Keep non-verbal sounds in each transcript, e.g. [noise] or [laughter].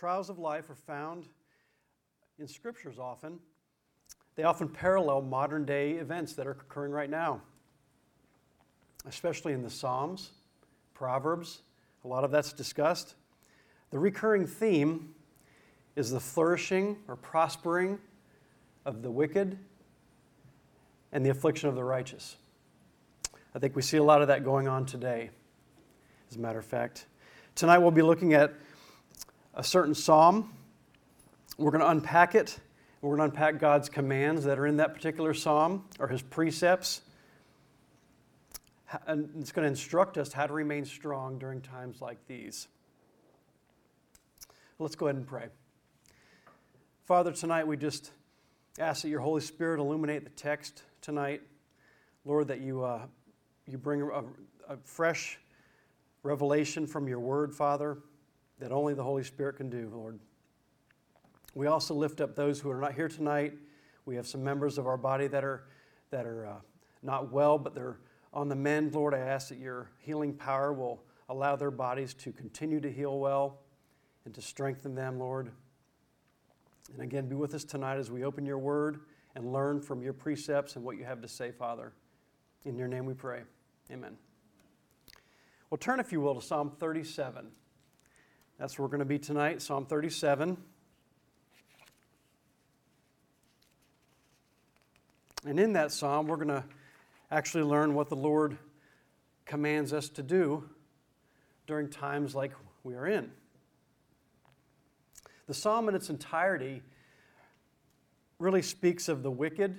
Trials of life are found in scriptures often. They often parallel modern day events that are occurring right now, especially in the Psalms, Proverbs. A lot of that's discussed. The recurring theme is the flourishing or prospering of the wicked and the affliction of the righteous. I think we see a lot of that going on today, as a matter of fact. Tonight we'll be looking at a certain psalm. We're going to unpack it. We're going to unpack God's commands that are in that particular psalm or his precepts. And it's going to instruct us how to remain strong during times like these. Let's go ahead and pray. Father, tonight we just ask that your Holy Spirit illuminate the text tonight. Lord, that you, uh, you bring a, a fresh revelation from your word, Father, that only the Holy Spirit can do, Lord. We also lift up those who are not here tonight. We have some members of our body that are, that are uh, not well, but they're on the mend. Lord, I ask that your healing power will allow their bodies to continue to heal well and to strengthen them, Lord. And again, be with us tonight as we open your word and learn from your precepts and what you have to say, Father. In your name we pray. Amen. Well, turn, if you will, to Psalm 37. That's where we're going to be tonight, Psalm 37. And in that psalm, we're going to actually learn what the Lord commands us to do during times like we are in. The psalm in its entirety really speaks of the wicked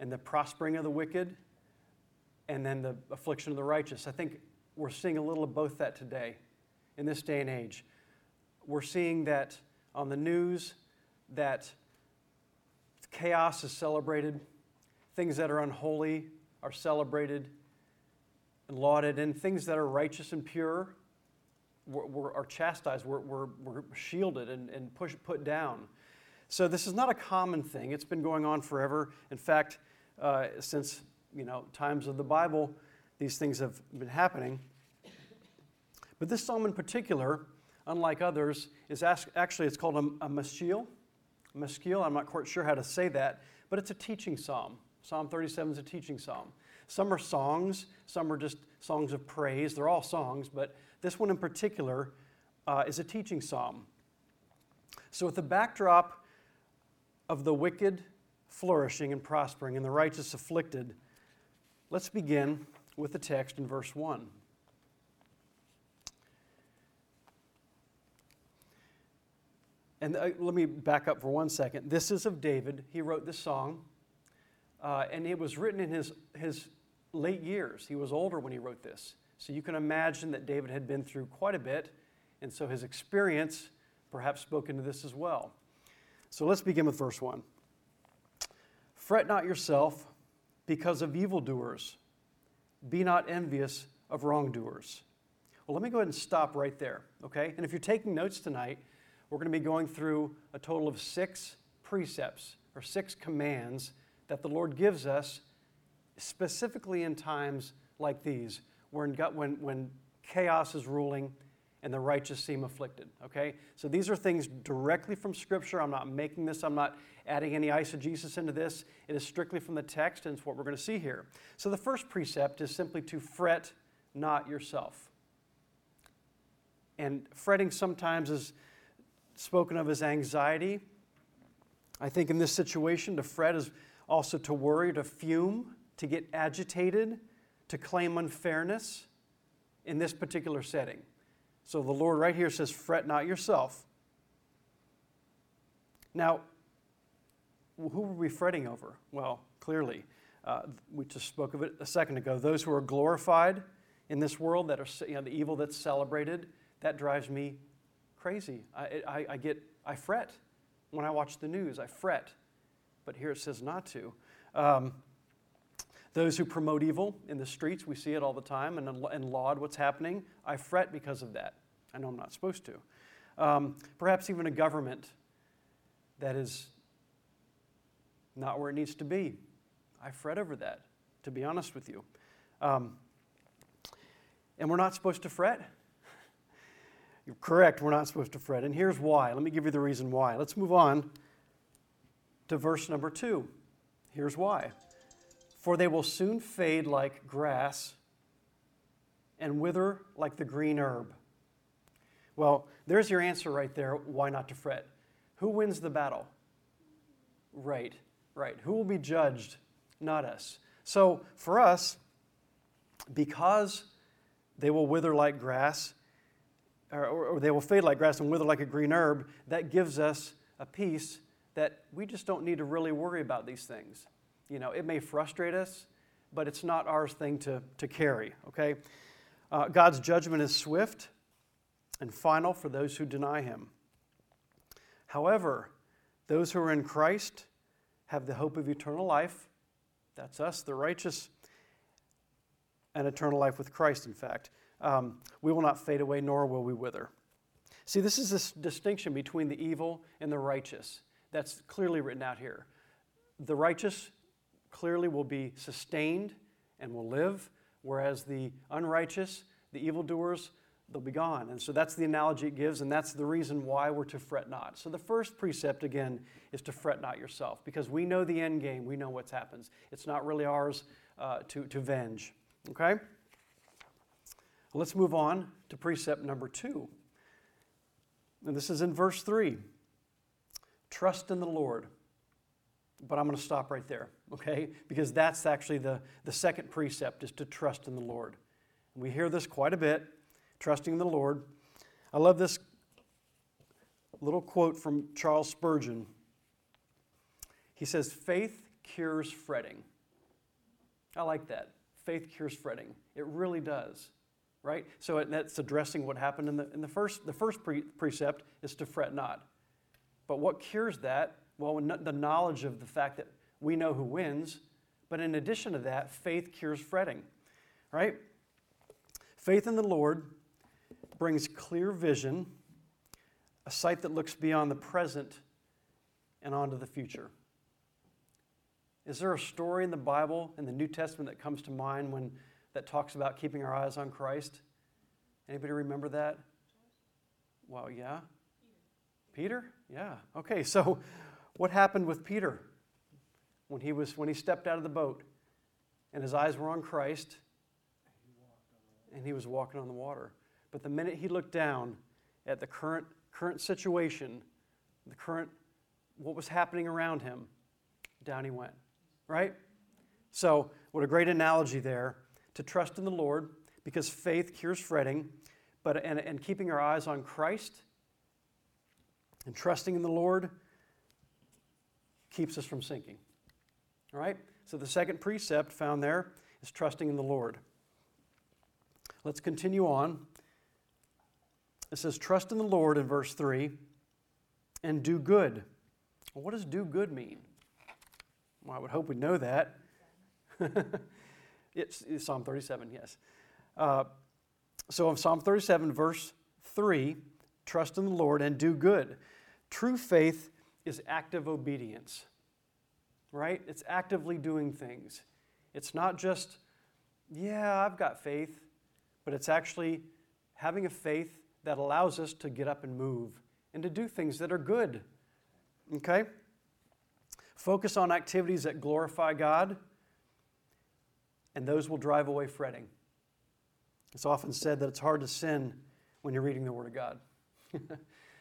and the prospering of the wicked and then the affliction of the righteous. I think we're seeing a little of both that today in this day and age. We're seeing that on the news that chaos is celebrated, things that are unholy are celebrated and lauded, and things that are righteous and pure were, were, are chastised, we're, we're, we're shielded and, and push, put down. So this is not a common thing. It's been going on forever. In fact, uh, since you know times of the Bible, these things have been happening. But this psalm in particular, unlike others, is actually it's called a, a. Maskil, I'm not quite sure how to say that, but it's a teaching psalm. Psalm 37 is a teaching psalm. Some are songs, some are just songs of praise. They're all songs, but this one in particular uh, is a teaching psalm. So, with the backdrop of the wicked flourishing and prospering and the righteous afflicted, let's begin with the text in verse 1. And uh, let me back up for one second. This is of David. He wrote this song, uh, and it was written in his, his late years. He was older when he wrote this. So you can imagine that David had been through quite a bit, and so his experience perhaps spoke into this as well. So let's begin with verse 1. Fret not yourself because of evildoers, be not envious of wrongdoers. Well, let me go ahead and stop right there, okay? And if you're taking notes tonight, we're going to be going through a total of six precepts or six commands that the Lord gives us specifically in times like these when, when, when chaos is ruling and the righteous seem afflicted. Okay? So these are things directly from Scripture. I'm not making this, I'm not adding any eisegesis into this. It is strictly from the text, and it's what we're going to see here. So the first precept is simply to fret not yourself. And fretting sometimes is spoken of as anxiety. I think in this situation, to fret is also to worry, to fume, to get agitated, to claim unfairness in this particular setting. So the Lord right here says, Fret not yourself. Now, who were we fretting over? Well, clearly, uh, we just spoke of it a second ago. Those who are glorified in this world, that are you know, the evil that's celebrated, that drives me crazy. I, I, I get, I fret when I watch the news. I fret, but here it says not to. Um, those who promote evil in the streets, we see it all the time and, and laud what's happening. I fret because of that. I know I'm not supposed to. Um, perhaps even a government that is not where it needs to be. I fret over that, to be honest with you. Um, and we're not supposed to fret. You're correct, we're not supposed to fret. And here's why. Let me give you the reason why. Let's move on to verse number two. Here's why. For they will soon fade like grass and wither like the green herb. Well, there's your answer right there. Why not to fret? Who wins the battle? Right, right. Who will be judged? Not us. So for us, because they will wither like grass, or, or, they will fade like grass and wither like a green herb, that gives us a peace that we just don't need to really worry about these things. You know, it may frustrate us, but it's not ours thing to, to carry, okay? Uh, God's judgment is swift and final for those who deny him. However, those who are in Christ have the hope of eternal life. That's us, the righteous, and eternal life with Christ, in fact. Um, we will not fade away, nor will we wither. See, this is this distinction between the evil and the righteous that's clearly written out here. The righteous clearly will be sustained and will live, whereas the unrighteous, the evildoers, they'll be gone. And so that's the analogy it gives, and that's the reason why we're to fret not. So the first precept, again, is to fret not yourself, because we know the end game, we know what's happens. It's not really ours uh, to, to venge. Okay? Let's move on to precept number two. And this is in verse 3. Trust in the Lord. But I'm going to stop right there, okay? Because that's actually the, the second precept is to trust in the Lord. We hear this quite a bit, trusting in the Lord. I love this little quote from Charles Spurgeon. He says, Faith cures fretting. I like that. Faith cures fretting. It really does, right? So that's addressing what happened in the, in the first, the first pre- precept is to fret not. But what cures that? Well, the knowledge of the fact that we know who wins. But in addition to that, faith cures fretting, right? Faith in the Lord brings clear vision, a sight that looks beyond the present and onto the future. Is there a story in the Bible, in the New Testament, that comes to mind when that talks about keeping our eyes on Christ? Anybody remember that? Well, yeah. Peter? Yeah. Okay, so what happened with Peter when he was when he stepped out of the boat and his eyes were on Christ and he was walking on the water. But the minute he looked down at the current current situation, the current what was happening around him, down he went. Right? So, what a great analogy there to trust in the Lord because faith cures fretting, but and, and keeping our eyes on Christ and trusting in the Lord keeps us from sinking. All right? So the second precept found there is trusting in the Lord. Let's continue on. It says, Trust in the Lord in verse 3 and do good. Well, what does do good mean? Well, I would hope we know that. [laughs] it's, it's, Psalm 37, yes. Uh, so in Psalm 37, verse 3, trust in the Lord and do good. True faith is active obedience, right? It's actively doing things. It's not just, yeah, I've got faith, but it's actually having a faith that allows us to get up and move and to do things that are good. Okay? Focus on activities that glorify God, and those will drive away fretting. It's often said that it's hard to sin when you're reading the Word of God. [laughs]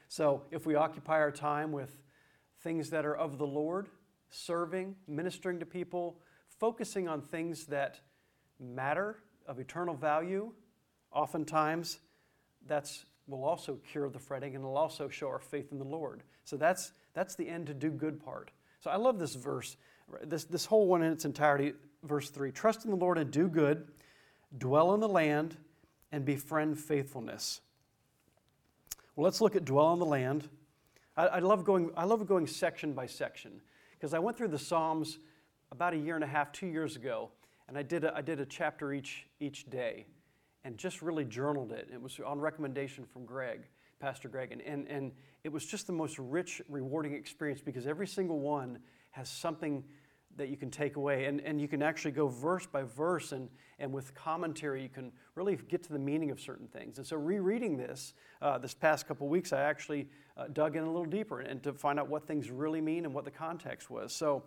So if we occupy our time with things that are of the Lord, serving, ministering to people, focusing on things that matter, of eternal value, oftentimes that's will also cure the fretting and will also show our faith in the Lord. So that's that's the end to do good part. So I love this verse. This, this whole one in its entirety, verse 3. Trust in the Lord and do good, dwell in the land, and befriend faithfulness. Well, let's look at dwell on the land. I, I love going, I love going section by section because I went through the Psalms about a year and a half, two years ago, and I did a, I did a chapter each, each day and just really journaled it. It was on recommendation from Greg, Pastor Greg, and, and, and it was just the most rich, rewarding experience because every single one has something that you can take away. And, and you can actually go verse by verse, and, and with commentary, you can really get to the meaning of certain things. And so, rereading this uh, this past couple weeks, I actually uh, dug in a little deeper and to find out what things really mean and what the context was. So,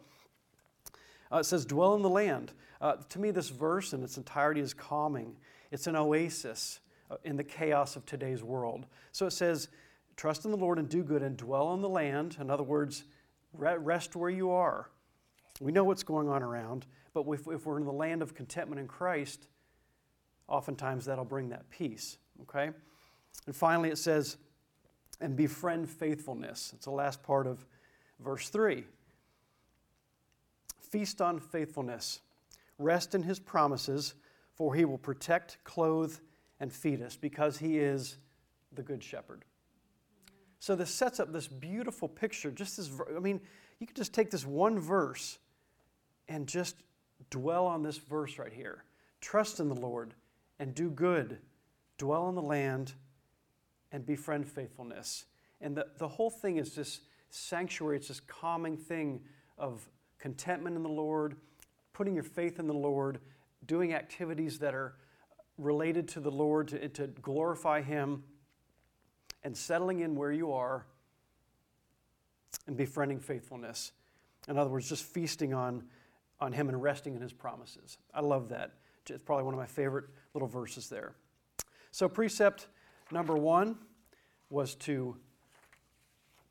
uh, it says, dwell in the land. Uh, to me, this verse in its entirety is calming. It's an oasis uh, in the chaos of today's world. So it says, trust in the Lord and do good and dwell in the land. In other words, rest where you are. We know what's going on around, but if, if we're in the land of contentment in Christ, oftentimes that'll bring that peace. Okay? And finally, it says, and befriend faithfulness. It's the last part of verse 3. Feast on faithfulness. Rest in his promises, for he will protect, clothe, and feed us because he is the good shepherd. So this sets up this beautiful picture. Just this, I mean, you could just take this one verse and just dwell on this verse right here. Trust in the Lord and do good. Dwell on the land and befriend faithfulness. And the, the whole thing is this sanctuary, it's this calming thing of contentment in the Lord, putting your faith in the Lord, doing activities that are related to the Lord to, to glorify Him, and settling in where you are and befriending faithfulness. In other words, just feasting on, on Him and resting in His promises. I love that. It's probably one of my favorite little verses there. So, precept number one was to,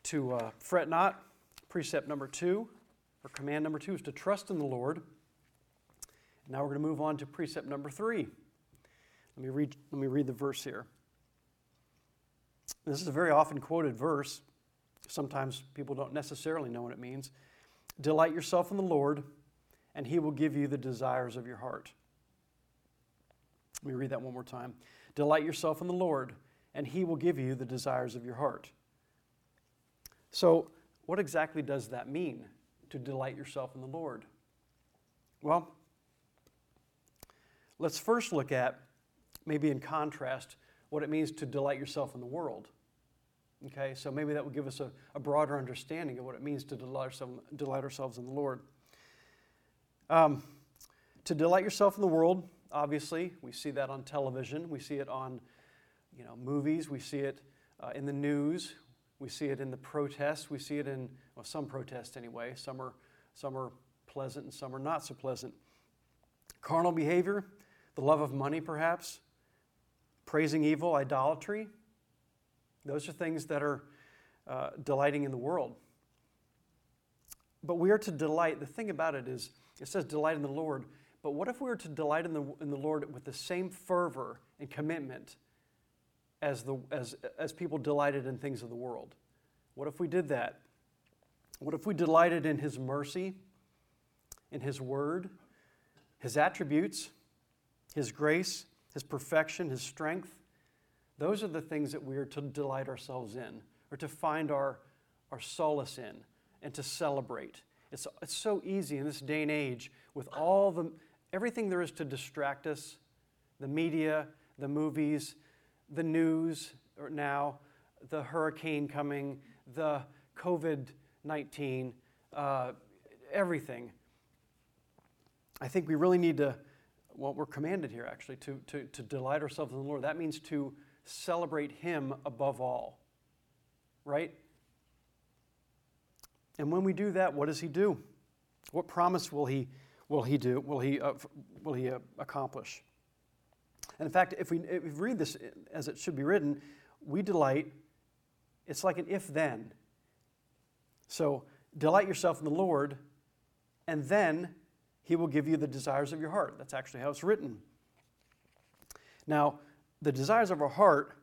to uh, fret not. Precept number two, or command number two, is to trust in the Lord. Now we're going to move on to precept number three. Let me read, let me read the verse here. This is a very often quoted verse. Sometimes people don't necessarily know what it means. Delight yourself in the Lord, and he will give you the desires of your heart. Let me read that one more time. Delight yourself in the Lord, and he will give you the desires of your heart. So, what exactly does that mean, to delight yourself in the Lord? Well, let's first look at maybe in contrast, what it means to delight yourself in the world. Okay, so maybe that would give us a, a broader understanding of what it means to delight, ourselves, delight ourselves in the Lord. Um, to delight yourself in the world, obviously, we see that on television, we see it on you know, movies, we see it uh, in the news, we see it in the protests, we see it in well, some protests anyway. Some are, some are pleasant and some are not so pleasant. Carnal behavior, the love of money, perhaps, praising evil, idolatry. Those are things that are uh, delighting in the world. But we are to delight. The thing about it is, it says delight in the Lord. But what if we were to delight in the, in the Lord with the same fervor and commitment as, the, as, as people delighted in things of the world? What if we did that? What if we delighted in His mercy, in His word, His attributes, His grace, his perfection, His strength. Those are the things that we are to delight ourselves in, or to find our, our solace in, and to celebrate. It's, it's so easy in this day and age with all the everything there is to distract us the media, the movies, the news now, the hurricane coming, the COVID 19, uh, everything. I think we really need to what we're commanded here, actually, to, to, to delight ourselves in the Lord. That means to celebrate Him above all, right? And when we do that, what does He do? What promise will He, will he do? Will He, uh, will he uh, accomplish? And in fact, if we, if we read this as it should be written, we delight, it's like an if then. So, delight yourself in the Lord, and then he will give you the desires of your heart. That's actually how it's written. Now, the desires of our heart,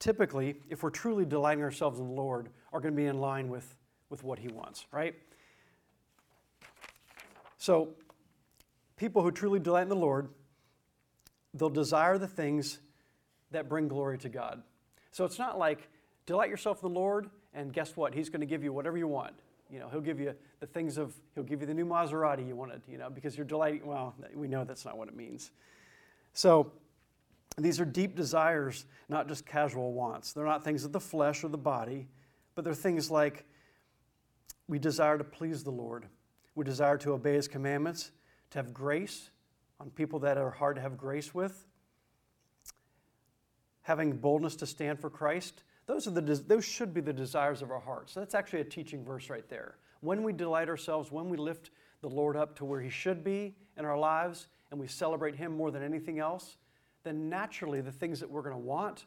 typically, if we're truly delighting ourselves in the Lord, are going to be in line with, with what He wants, right? So, people who truly delight in the Lord, they'll desire the things that bring glory to God. So it's not like delight yourself in the Lord, and guess what? He's going to give you whatever you want. You know, he'll give you the things of, he'll give you the new Maserati you wanted, you know, because you're delighting. Well, we know that's not what it means. So these are deep desires, not just casual wants. They're not things of the flesh or the body, but they're things like we desire to please the Lord. We desire to obey His commandments, to have grace on people that are hard to have grace with, having boldness to stand for Christ. Those, are the, those should be the desires of our hearts. So that's actually a teaching verse right there. When we delight ourselves, when we lift the Lord up to where He should be in our lives, and we celebrate Him more than anything else, then naturally the things that we're going to want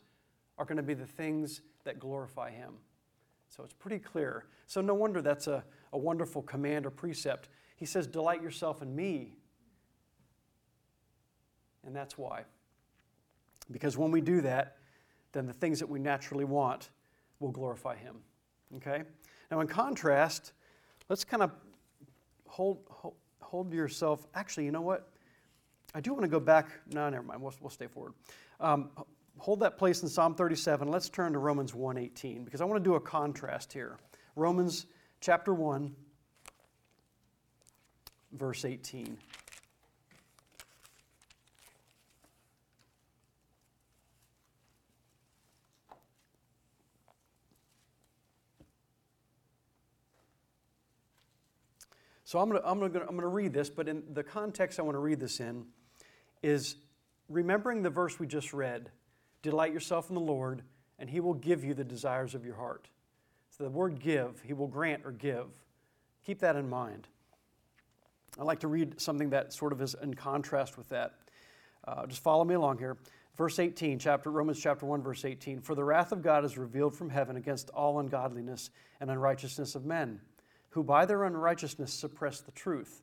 are going to be the things that glorify Him. So it's pretty clear. So no wonder that's a, a wonderful command or precept. He says, Delight yourself in me. And that's why. Because when we do that, then the things that we naturally want will glorify Him. Okay? Now, in contrast, let's kind of hold, hold, hold yourself. Actually, you know what? I do want to go back. No, never mind. We'll, we'll stay forward. Um, hold that place in Psalm 37. Let's turn to Romans 1:18 because I want to do a contrast here. Romans chapter 1 verse 18. So I'm going to, I'm going to, I'm going to read this, but in the context I want to read this in is remembering the verse we just read Delight yourself in the Lord, and he will give you the desires of your heart. So the word give, he will grant or give. Keep that in mind. I'd like to read something that sort of is in contrast with that. Uh, just follow me along here. Verse 18, chapter, Romans chapter 1, verse 18. For the wrath of God is revealed from heaven against all ungodliness and unrighteousness of men who by their unrighteousness suppress the truth.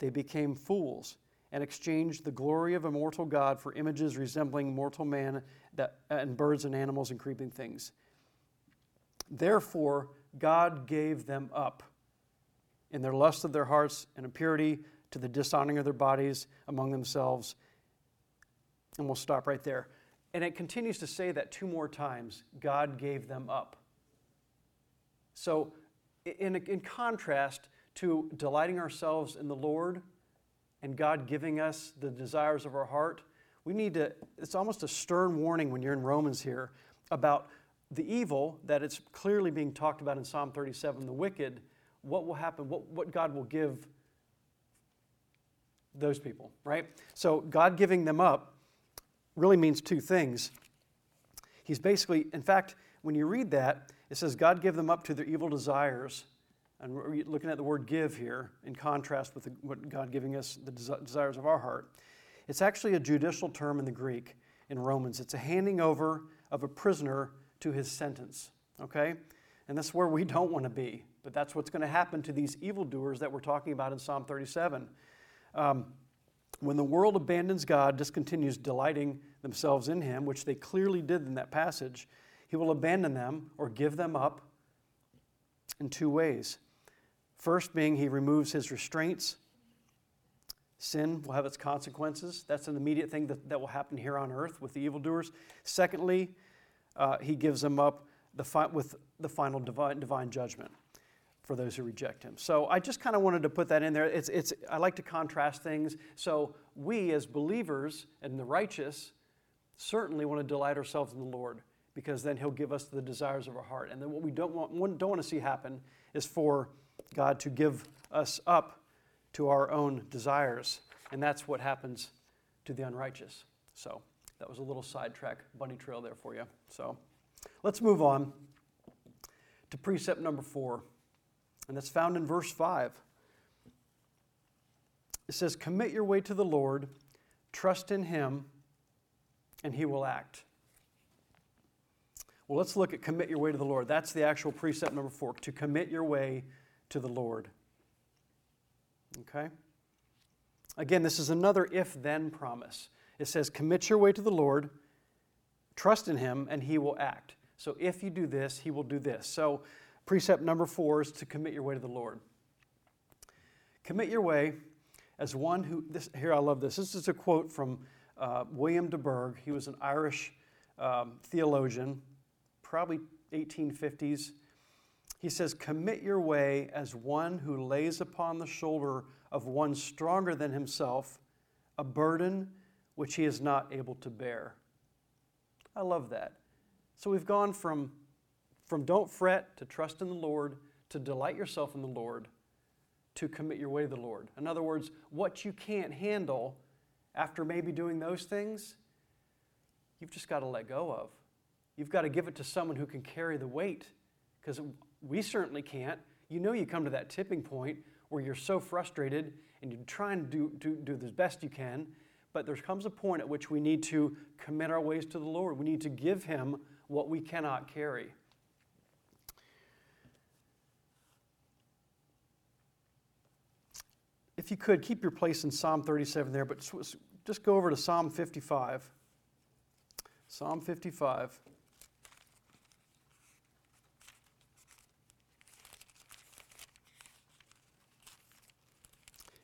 they became fools and exchanged the glory of immortal God for images resembling mortal man that, and birds and animals and creeping things. Therefore, God gave them up in their lust of their hearts and impurity to the dishonoring of their bodies among themselves. And we'll stop right there. And it continues to say that two more times God gave them up. So in, in contrast to delighting ourselves in the Lord and God giving us the desires of our heart, we need to, it's almost a stern warning when you're in Romans here about the evil that it's clearly being talked about in Psalm 37, the wicked, what will happen, what, what God will give those people, right? So God giving them up really means two things. He's basically, in fact, when you read that, it says, God gave them up to their evil desires. And we're looking at the word give here in contrast with the, what God giving us the desires of our heart. It's actually a judicial term in the Greek in Romans. It's a handing over of a prisoner to his sentence, okay? And that's where we [laughs] don't want to be. But that's what's going to happen to these evildoers that we're talking about in Psalm 37. Um, when the world abandons God, discontinues delighting themselves in Him, which they clearly did in that passage, he will abandon them or give them up in two ways. First, being he removes his restraints. Sin will have its consequences. That's an immediate thing that, that will happen here on earth with the evildoers. Secondly, uh, he gives them up the fi- with the final divine, divine judgment for those who reject him. So I just kind of wanted to put that in there. It's, it's, I like to contrast things. So we, as believers and the righteous, certainly want to delight ourselves in the Lord because then He'll give us the desires of our heart. And then what we don't want, don't want to see happen is for God to give us up to our own desires. And that's what happens to the unrighteous. So that was a little sidetrack bunny trail there for you. So let's move on to precept number four, and that's found in verse 5. It says, Commit your way to the Lord, trust in Him, and He will act. Well, let's look at commit your way to the Lord. That's the actual precept number four to commit your way to the Lord. Okay? Again, this is another if then promise. It says, Commit your way to the Lord, trust in Him, and He will act. So if you do this, He will do this. So precept number four is to commit your way to the Lord. Commit your way as one who, this, here I love this. This is a quote from uh, William de Burgh. He was an Irish um, theologian, probably 1850s. He says, Commit your way as one who lays upon the shoulder of one stronger than himself a burden which he is not able to bear. I love that. So we've gone from, from don't fret to trust in the Lord to delight yourself in the Lord to commit your way to the Lord. In other words, what you can't handle after maybe doing those things, you've just got to let go of. You've got to give it to someone who can carry the weight because we certainly can't. You know, you come to that tipping point where you're so frustrated and you're trying to do, do, do the best you can, but there comes a point at which we need to commit our ways to the Lord. We need to give Him what we cannot carry. If you could, keep your place in Psalm 37 there, but just go over to Psalm 55. Psalm 55.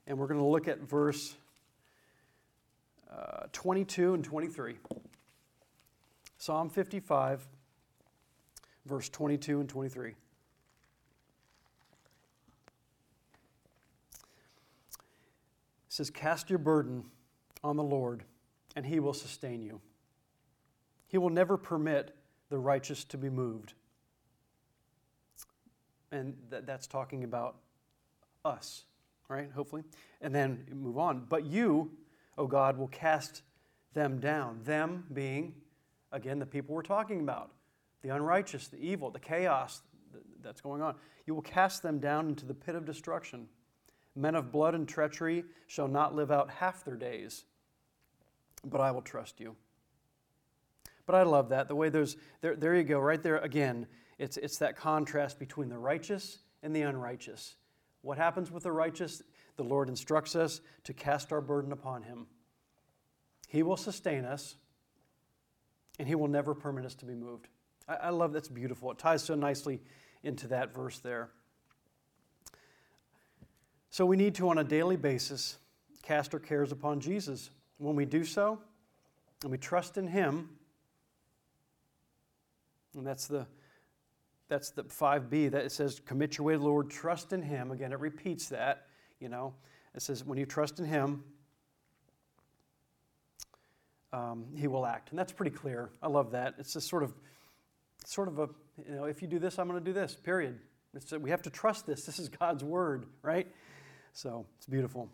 And we're going to look at verse uh, 22 and 23. Psalm 55, verse 22 and 23. says, Cast your burden on the Lord, and he will sustain you. He will never permit the righteous to be moved. And th- that's talking about us, right? Hopefully. And then move on. But you, O God, will cast them down. Them being, again, the people we're talking about the unrighteous, the evil, the chaos that's going on. You will cast them down into the pit of destruction. Men of blood and treachery shall not live out half their days, but I will trust you. But I love that. The way there's, there, there you go, right there again. It's, it's that contrast between the righteous and the unrighteous. What happens with the righteous? The Lord instructs us to cast our burden upon Him. He will sustain us, and He will never permit us to be moved. I, I love that's beautiful. It ties so nicely into that verse there. So we need to, on a daily basis, cast our cares upon Jesus. When we do so, and we trust in Him, and that's the that's the 5b that it says commit your way to the lord trust in him. Again it repeats that you know. It says when you trust in him um, he will act. And that's pretty clear. I love that. It's just sort of sort of a you know if you do this i'm going to do this period. It's, we have to trust this. This is god's word right? So it's beautiful.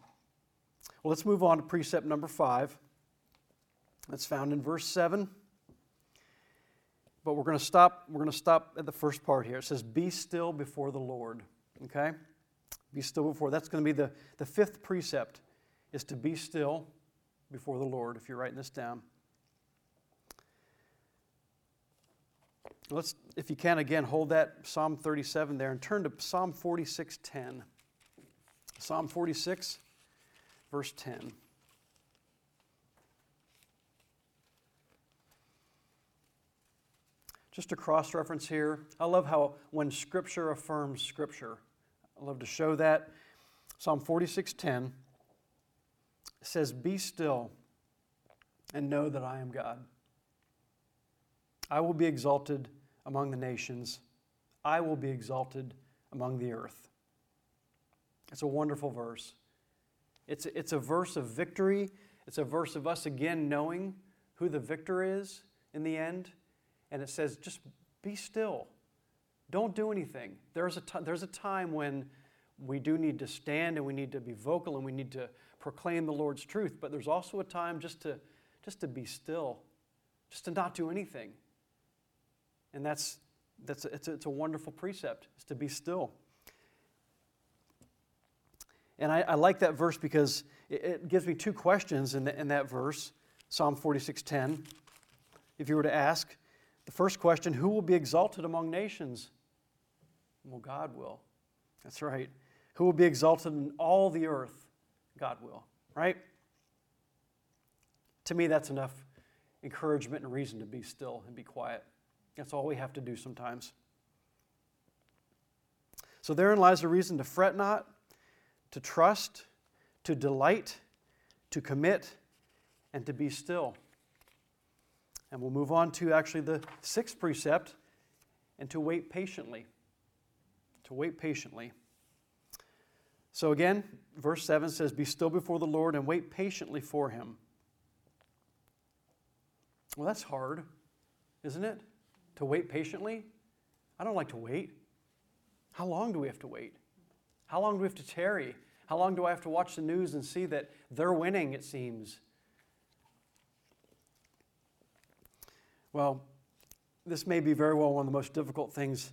Well, let's move on to precept number five. That's found in verse 7. But we're going to stop, we're going to stop at the first part here. It says, Be still before the Lord. Okay? Be still before. That's going to be the, the fifth precept, is to be still before the Lord, if you're writing this down. Let's, if you can, again, hold that Psalm 37 there and turn to Psalm 46:10. Psalm 46, verse 10. Just a cross reference here. I love how when Scripture affirms Scripture, I love to show that. Psalm 46:10 says, Be still and know that I am God. I will be exalted among the nations, I will be exalted among the earth. It's a wonderful verse. It's, it's a verse of victory. It's a verse of us again knowing who the victor is in the end. And it says, just be still. Don't do anything. There's a, t- there's a time when we do need to stand and we need to be vocal and we need to proclaim the Lord's truth. But there's also a time just to, just to be still, just to not do anything. And that's, that's it's, a, it's a wonderful precept, is to be still. And I, I like that verse because it, it, gives me two questions in, the, in that verse, Psalm 46:10. If you were to ask, the first question, who will be exalted among nations? Well, God will. That's right. Who will be exalted in all the earth? God will, right? To me, that's enough encouragement and reason to be still and be quiet. That's all we have to do sometimes. So therein lies a reason to fret not, to trust, to delight, to commit, and to be still. And we'll move on to actually the sixth precept and to wait patiently. To wait patiently. So again, verse 7 says, Be still before the Lord and wait patiently for him. Well, that's hard, isn't it? To wait patiently? I don't like to wait. How long do we have to wait? How long do we have to tarry? How long do I have to watch the news and see that they're winning, it seems? Well, this may be very well one of the most difficult things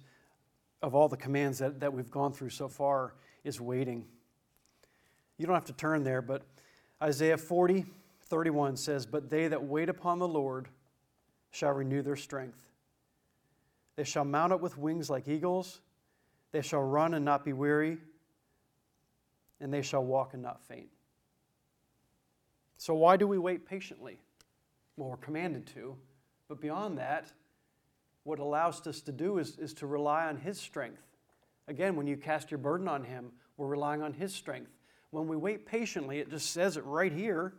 of all the commands that, that we've gone through so far is waiting. You don't have to turn there, but Isaiah 40, 31 says, But they that wait upon the Lord shall renew their strength. They shall mount up with wings like eagles. They shall run and not be weary, and they shall walk and not faint. So, why do we wait patiently? Well, we're commanded to. But beyond that, what allows us to do is, is to rely on His strength. Again, when you cast your burden on Him, we're relying on His strength. When we wait patiently, it just says it right here,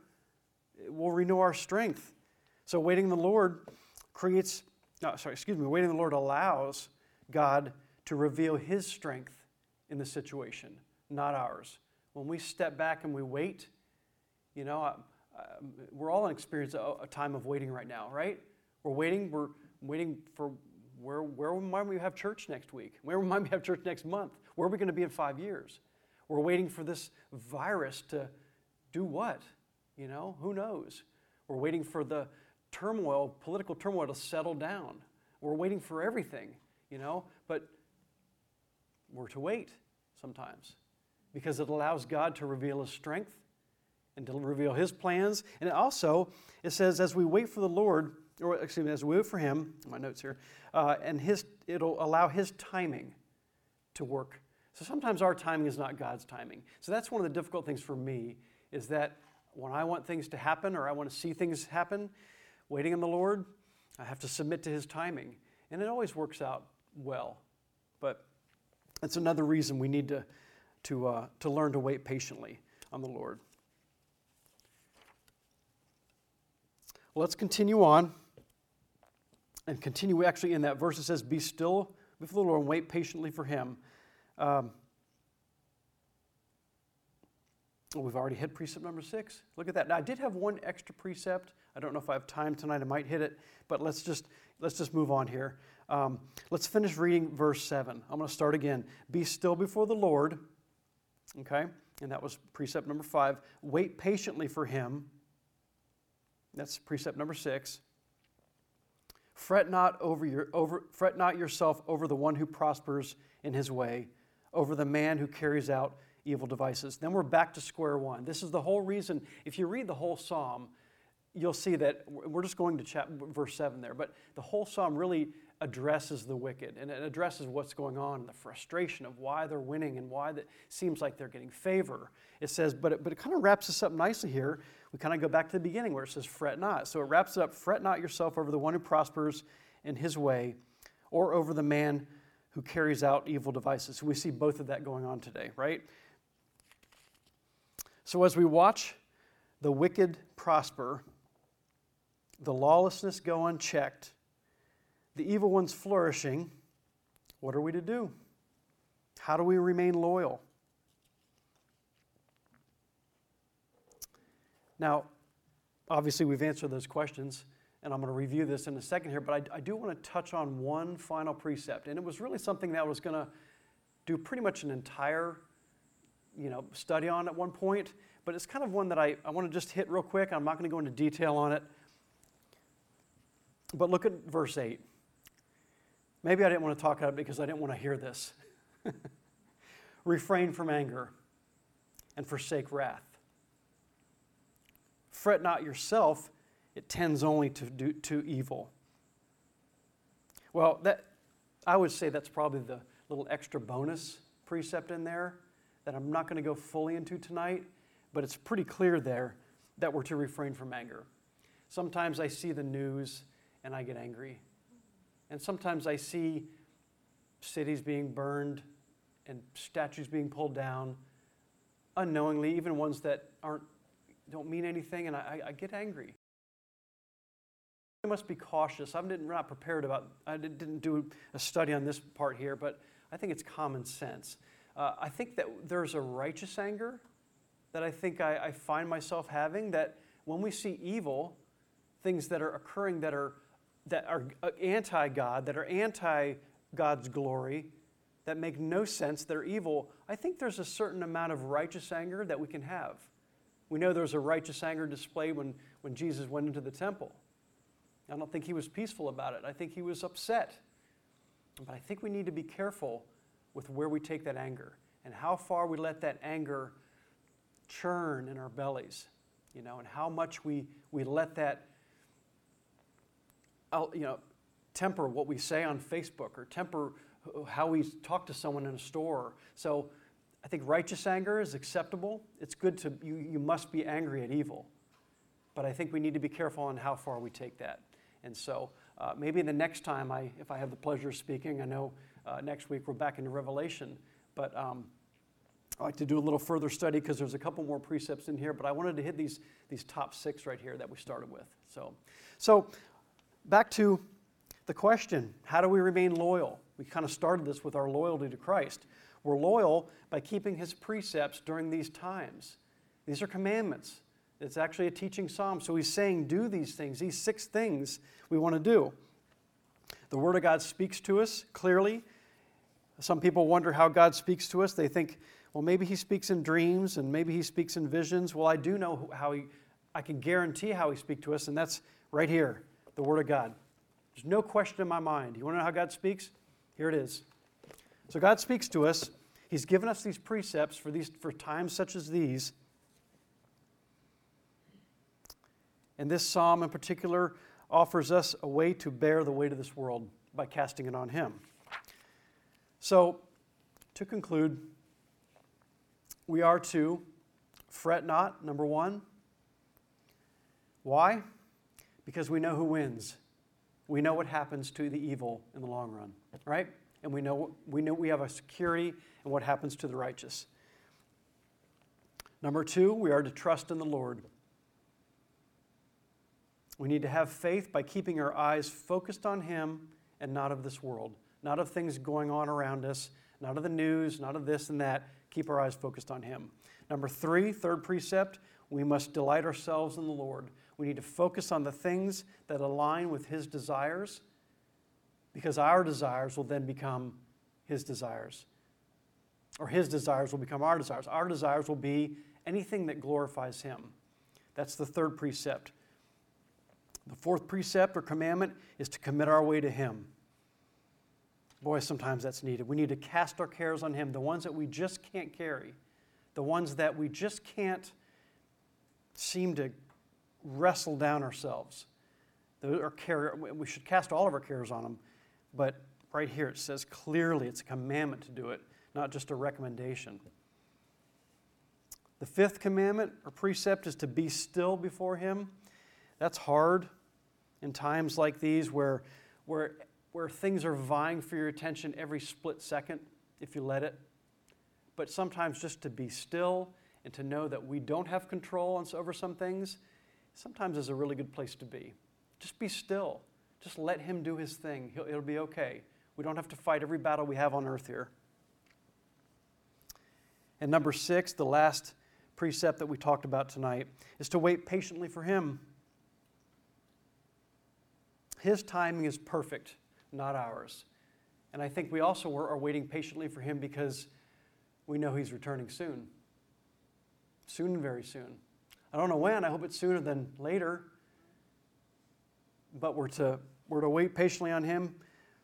it will renew our strength. So, waiting the Lord creates, no, sorry, excuse me, waiting the Lord allows God to reveal His strength in the situation, not ours. When we step back and we wait, you know, I, I, we're all in experience a, a time of waiting right now, right? We're waiting, we're waiting for where, where might we have church next week? Where might we have church next month? Where are we going to be in five years? We're waiting for this virus to do what? You know, who knows? We're waiting for the turmoil, political turmoil to settle down. We're waiting for everything, you know, but we're to wait sometimes because it allows God to reveal His strength and to reveal His plans. And it also, it says, as we wait for the Lord, or excuse me, as we wait for Him, my notes here, uh, and his, it'll allow His timing to work. So sometimes our timing is not God's timing. So that's one of the difficult things for me is that when I want things to happen or I want to see things happen, waiting on the Lord, I have to submit to His timing. And it always works out well. But that's another reason we need to, to, uh, to learn to wait patiently on the Lord. Let's continue on and continue actually in that verse. It says, Be still before the Lord and wait patiently for him. Um, we've already hit precept number six. Look at that. Now, I did have one extra precept. I don't know if I have time tonight. I might hit it, but let's just let's just move on here. Um, let's finish reading verse seven. I'm going to start again. Be still before the Lord. Okay, and that was precept number five. Wait patiently for Him. That's precept number six. Fret not over your over fret not yourself over the one who prospers in his way, over the man who carries out evil devices. Then we're back to square one. This is the whole reason. If you read the whole psalm, you'll see that we're just going to chapter, verse 7 there, but the whole psalm really addresses the wicked and it addresses what's going on, and the frustration of why they're winning and why it seems like they're getting favor. It says, but it, but it kind of wraps us up nicely here. We kind of go back to the beginning where it says, fret not. So it wraps it up, fret not yourself over the one who prospers in his way or over the man who carries out evil devices. We see both of that going on today, right? So as we watch the wicked prosper, the lawlessness go unchecked, the evil ones flourishing, what are we to do? How do we remain loyal? Now, obviously, we've answered those questions, and I'm going to review this in a second here, but I, I do want to touch on one final precept. And it was really something that I was going to do pretty much an entire you know, study on at one point, but it's kind of one that I, I want to just hit real quick. I'm not going to go into detail on it. But look at verse 8. Maybe I didn't want to talk about it because I didn't want to hear this. [laughs] Refrain from anger and forsake wrath. Fret not yourself, it tends only to do to evil. Well, that I would say that's probably the little extra bonus precept in there that I'm not going to go fully into tonight, but it's pretty clear there that we're to refrain from anger. Sometimes I see the news and I get angry. And sometimes I see cities being burned and statues being pulled down unknowingly, even ones that aren't, don't mean anything, and I, I get angry. I must be cautious. I'm not prepared about, I didn't do a study on this part here, but I think it's common sense. Uh, I think that there's a righteous anger that I think I, I find myself having that when we see evil, things that are occurring that are, that are uh, anti God, that are anti God's glory, that make no sense, that are evil, I think there's a certain amount of righteous anger that we can have. We know there's a righteous anger displayed when, when Jesus went into the temple. I don't think he was peaceful about it. I think he was upset. But I think we need to be careful with where we take that anger and how far we let that anger churn in our bellies, you know, and how much we, we let that, you know, temper what we say on Facebook or temper how we talk to someone in a store. So I think righteous anger is acceptable. It's good to, you, you must be angry at evil. But I think we need to be careful on how far we take that. And so uh, maybe the next time, I, if I have the pleasure of speaking, I know uh, next week we're back into Revelation, but um, I like to do a little further study because there's a couple more precepts in here, but I wanted to hit these, these top six right here that we started with. So, so back to the question how do we remain loyal? We kind of started this with our loyalty to Christ. We're loyal by keeping his precepts during these times. These are commandments. It's actually a teaching psalm. So he's saying, do these things, these six things we want to do. The Word of God speaks to us clearly. Some people wonder how God speaks to us. They think, well, maybe He speaks in dreams and maybe He speaks in visions. Well, I do know how He, I can guarantee how He speaks to us, and that's right here, the Word of God. There's no question in my mind. You want to know how God speaks? Here it is. So God speaks to us. He's given us these precepts for, these, for times such as these. And this psalm in particular offers us a way to bear the weight of this world by casting it on Him. So, to conclude, we are to fret not, number one. Why? Because we know who wins. We know what happens to the evil in the long run, right? And we know we know we have a security in what happens to the righteous. Number two, we are to trust in the Lord. We need to have faith by keeping our eyes focused on Him and not of this world, not of things going on around us, not of the news, not of this and that. Keep our eyes focused on Him. Number three, third precept, we must delight ourselves in the Lord. We need to focus on the things that align with His desires because our desires will then become His desires. Or His desires will become our desires. Our desires will be anything that glorifies Him. That's the third precept. The fourth precept or commandment is to commit our way to Him. Boy, sometimes that's needed. We need to cast our cares on Him, the ones that we just can't carry, the ones that we just can't seem to wrestle down ourselves. Our care, we should cast all of our cares on Him, but right here it says clearly it's a commandment to do it, not just a recommendation. The fifth commandment or precept is to be still before Him. That's hard in times like these where, where, where things are vying for your attention every split second, if you let it. But sometimes just to be still and to know that we don't have control over some things, sometimes is a really good place to be. Just be still. Just let Him do His thing. He'll, it'll be okay. We don't have to fight every battle we have on earth here. And number six, the last precept that we talked about tonight, is to wait patiently for Him. His timing is perfect, not ours. And I think we also are waiting patiently for him because we know he's returning soon. Soon, very soon. I don't know when, I hope it's sooner than later. But we're to, we're to wait patiently on him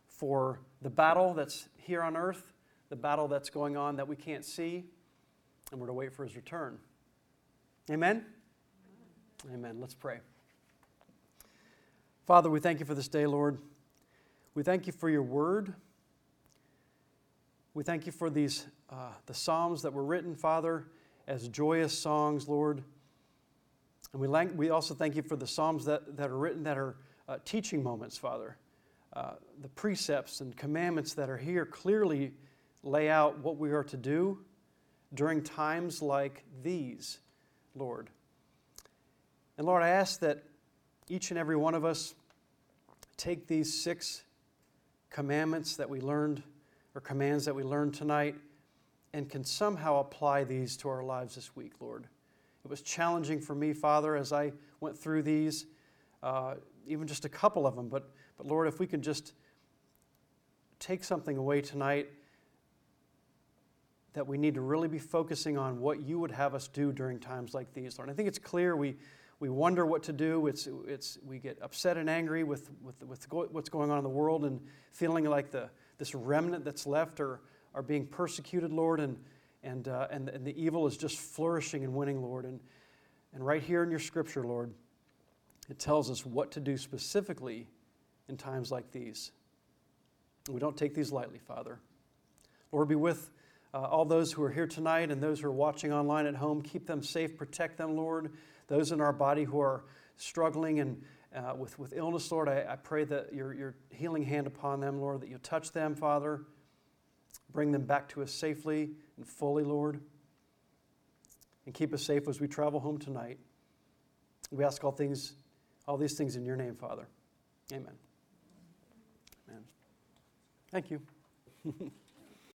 for the battle that's here on earth, the battle that's going on that we can't see, and we're to wait for his return. Amen? Amen. Let's pray. Father, we thank you for this day, Lord. We thank you for your word. We thank you for these, uh, the Psalms that were written, Father, as joyous songs, Lord. And we, lang- we also thank you for the Psalms that, that are written that are uh, teaching moments, Father. Uh, the precepts and commandments that are here clearly lay out what we are to do during times like these, Lord. And Lord, I ask that each and every one of us take these six commandments that we learned, or commands that we learned tonight, and can somehow apply these to our lives this week, Lord. It was challenging for me, Father, as I went through these, uh, even just a couple of them. But, but Lord, if we can just take something away tonight that we need to really be focusing on what you would have us do during times like these, Lord. I think it's clear we, we wonder what to do. It's, it's, we get upset and angry with, with, with what's going on in the world and feeling like the, this remnant that's left are, are being persecuted, Lord, and, and, uh, and, and the evil is just flourishing and winning, Lord. And, and right here in your scripture, Lord, it tells us what to do specifically in times like these. We don't take these lightly, Father. Lord, be with uh, all those who are here tonight and those who are watching online at home. Keep them safe, protect them, Lord. Those in our body who are struggling and uh, with, with illness, Lord, I, I pray that your, your healing hand upon them, Lord, that you touch them, Father. Bring them back to us safely and fully, Lord. And keep us safe as we travel home tonight. We ask all things, all these things in your name, Father. Amen. Amen. Thank you. [laughs]